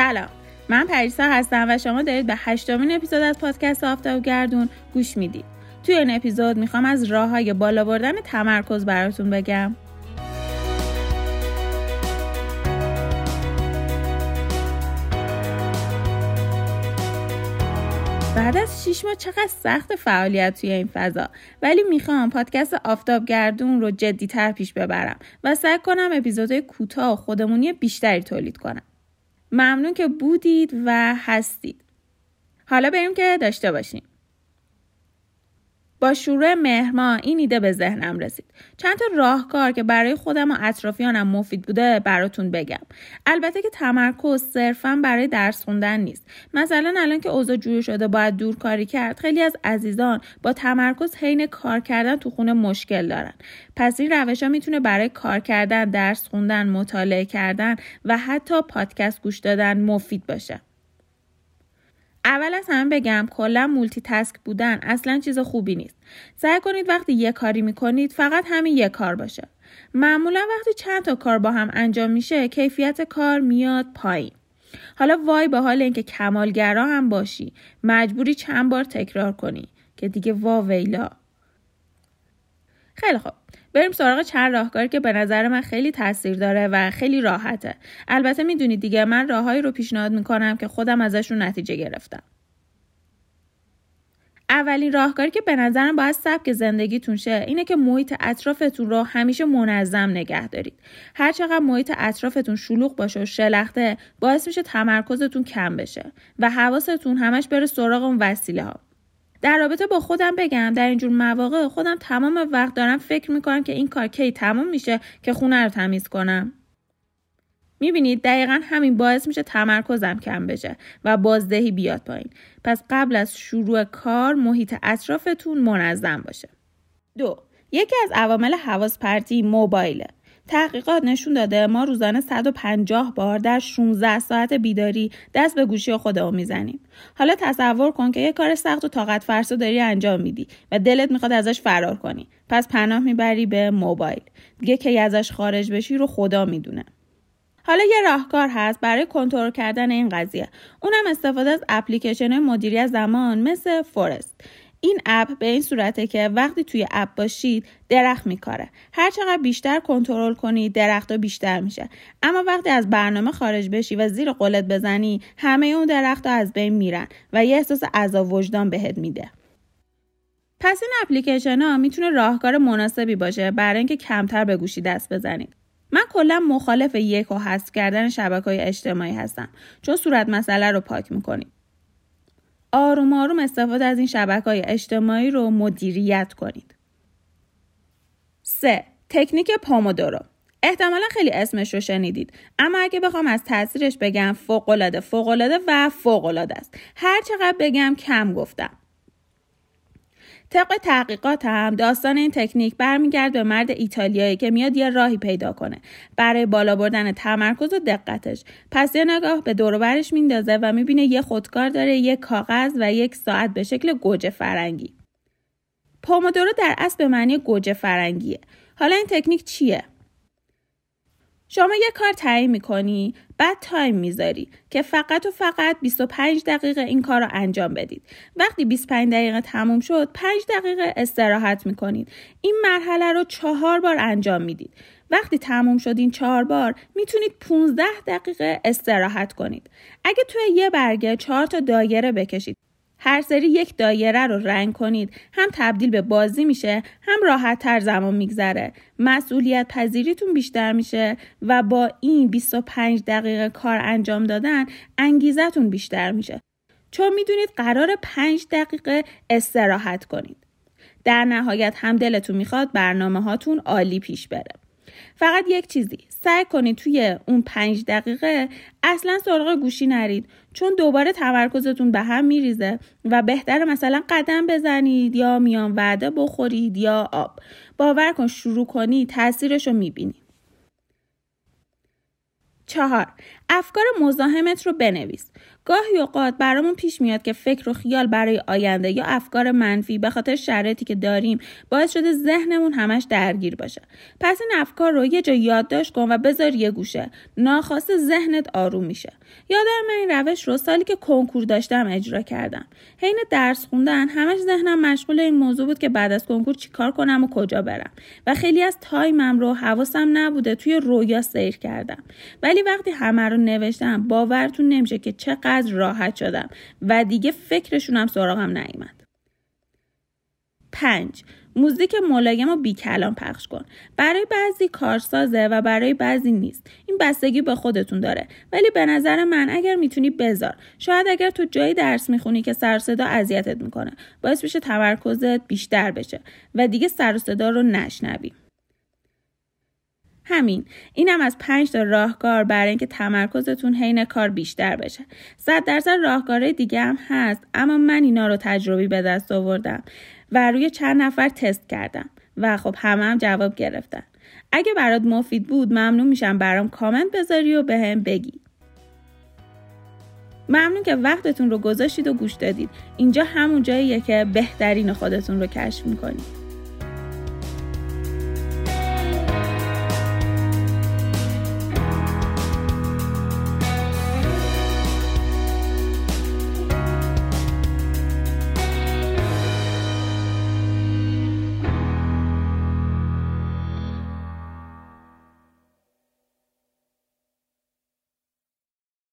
سلام. من پریسا هستم و شما دارید به هشتمین اپیزود از پادکست آفتاب گردون گوش می‌دید. توی این اپیزود می‌خوام از راه های بالا بردن تمرکز براتون بگم. بعد از شیش ماه چقدر سخت فعالیت توی این فضا. ولی می‌خوام پادکست آفتاب گردون رو جدی تر پیش ببرم و سعی کنم اپیزودهای کوتاه و خودمونی بیشتری تولید کنم. ممنون که بودید و هستید. حالا بریم که داشته باشیم. با شروع مهر این ایده به ذهنم رسید. چند تا راهکار که برای خودم و اطرافیانم مفید بوده براتون بگم. البته که تمرکز صرفا برای درس خوندن نیست. مثلا الان که اوضاع جور شده باید دور کاری کرد. خیلی از عزیزان با تمرکز حین کار کردن تو خونه مشکل دارن. پس این روش ها می‌تونه برای کار کردن درس خوندن مطالعه کردن و حتی پادکست گوش دادن مفید باشه. اول از همه بگم کلا مولتی تسک بودن اصلا چیز خوبی نیست. سعی کنید وقتی یه کاری می‌کنید فقط همین یه کار باشه. معمولا وقتی چند تا کار با هم انجام میشه کیفیت کار میاد پایین. حالا وای به حال اینکه کمالگرا هم باشی مجبوری چند بار تکرار کنی که دیگه وا ویلا خیلی خوب بریم سراغ چند راهکاری که به نظر من خیلی تاثیر داره و خیلی راحته. البته می‌دونید دیگه من راههایی رو پیشنهاد می‌کنم که خودم ازشون نتیجه گرفتم. اولین راهکاری که به نظرم باید سبک زندگیتون شه اینه که محیط اطرافتون رو همیشه منظم نگه دارید. هر چقدر محیط اطرافتون شلوغ باشه و شلخته باعث میشه تمرکزتون کم بشه و حواستون همش بره سراغ اون وسیله ها در رابطه با خودم بگم در اینجور مواقع خودم تمام وقت دارم فکر می‌کنم که این کار کی تمام میشه که خونه رو تمیز کنم. می‌بینید دقیقا همین باعث میشه تمرکزم کم بشه و بازدهی بیاد پایین. پس قبل از شروع کار محیط اطرافتون منظم باشه. دو یکی از عوامل حواس پرتی موبایله. تحقیقات نشون داده ما روزانه 150 بار در 16 ساعت بیداری دست به گوشی خودمون می‌زنیم. حالا تصور کن که یه کار سخت و طاقت فرسا داری انجام میدی و دلت می‌خواد ازش فرار کنی. پس پناه می‌بری به موبایل. دیگه که ازش خارج بشی رو خدا می‌دونه. حالا یه راهکار هست برای کنترل کردن این قضیه. اونم استفاده از اپلیکیشن مدیریت زمان مثل فورست. این اپ به این صورته که وقتی توی اپ باشید درخت میکاره. هر چقدر بیشتر کنترل کنی درخت بیشتر میشه. اما وقتی از برنامه خارج بشی و زیر قلت بزنی همه اون درخت از بین میرن و یه احساس عذاب وجدان بهت میده. پس این اپلیکیشن ها می‌تونه راهکار مناسبی باشه برای اینکه کمتر به گوشی دست بزنید. من کلا مخالف یک و حذف کردن شبکه های اجتماعی هستم چون صورت مسئله رو پاک می‌کنیم آروم آروم استفاده از این شبکه های اجتماعی رو مدیریت کنید. 3. تکنیک پامودورو احتمالا خیلی اسمش رو شنیدید اما اگه بخوام از تاثیرش بگم فوقالعاده فوقالعاده و فوقالعاده است هر چقدر بگم کم گفتم طبق تحقیقات هم داستان این تکنیک برمیگرد به مرد ایتالیایی که میاد یه راهی پیدا کنه. برای بالا بردن تمرکز و دقتش. پس یه نگاه به دور برش میندازه و می‌بینه یه خودکار داره یه کاغذ و یک ساعت به شکل گوجه فرنگی. پومودورو در اصل به معنی گوجه فرنگیه. حالا این تکنیک چیه؟ شما یه کار تعیین می‌کنی بعد تایم می‌ذاری که فقط و فقط 25 دقیقه این کار رو انجام بدید. وقتی 25 دقیقه تموم شد 5 دقیقه استراحت می‌کنید. این مرحله رو چهار بار انجام می‌دید. وقتی تموم شد این چهار بار می‌تونید 15 دقیقه استراحت کنید. اگه توی یه برگه چهار تا دایره بکشید هر سری یک دایره رو رنگ کنید. هم تبدیل به بازی میشه هم راحت تر زمان میگذره. مسئولیت پذیریتون بیشتر میشه و با این 25 دقیقه کار انجام دادن انگیزتون بیشتر میشه. چون می‌دونید قرار 5 دقیقه استراحت کنید. در نهایت هم دلتون می‌خواد برنامه هاتون عالی پیش بره. فقط یک چیزی. سعی کنید توی اون پنج دقیقه اصلا سراغ گوشی نرید. چون دوباره تمرکزتون به هم میریزه و بهتر مثلا قدم بزنید یا میان وعده بخورید یا آب. باور کن شروع کنی تاثیرش رو می‌بینی. چهار. افکار مزاحمت رو بنویس. گاهی اوقات برامون پیش میاد که فکر و خیال برای آینده یا افکار منفی به خاطر شرایطی که داریم باعث شده ذهنمون همش درگیر باشه. پس این افکار رو یه جا یادداشت کن و بذار یه گوشه. ناخواسته ذهنت آروم میشه. یادم من این روش رو سالی که کنکور داشتم اجرا کردم. حین درس خوندن همش ذهنم مشغول این موضوع بود که بعد از کنکور چیکار کنم و کجا برم. و خیلی از تایمم رو حواسم نبوده توی رویا سیر کردم. ولی وقتی همه رو نوشتم باورتون نمیشه که چقدر راحت شدم و دیگه فکرشونم سراغم نیومد. پنج موزیک ملایم و بی کلام پخش کن. برای بعضی کارسازه و برای بعضی نیست. این بستگی به خودتون داره. ولی به نظر من اگر می‌تونی بذار. شاید اگر تو جایی درس می‌خونی که سر صدا اذیتت می‌کنه. باعث بشه تمرکزت بیشتر بشه و دیگه سر صدا رو نشنوی. همین. اینم از پنج تا راهکار برای اینکه تمرکزتون حین کار بیشتر بشه. صد درصد راهکارهای دیگه هم هست اما من اینا رو تجربی به دست آوردم و روی چند نفر تست کردم و خب همه هم جواب گرفتن. اگه برات مفید بود ممنون میشم برام کامنت بذاری و بهم به بگی. ممنون که وقتتون رو گذاشتید و گوش دادید. اینجا همون جاییه که بهترین خودتون رو کشف می‌کنید.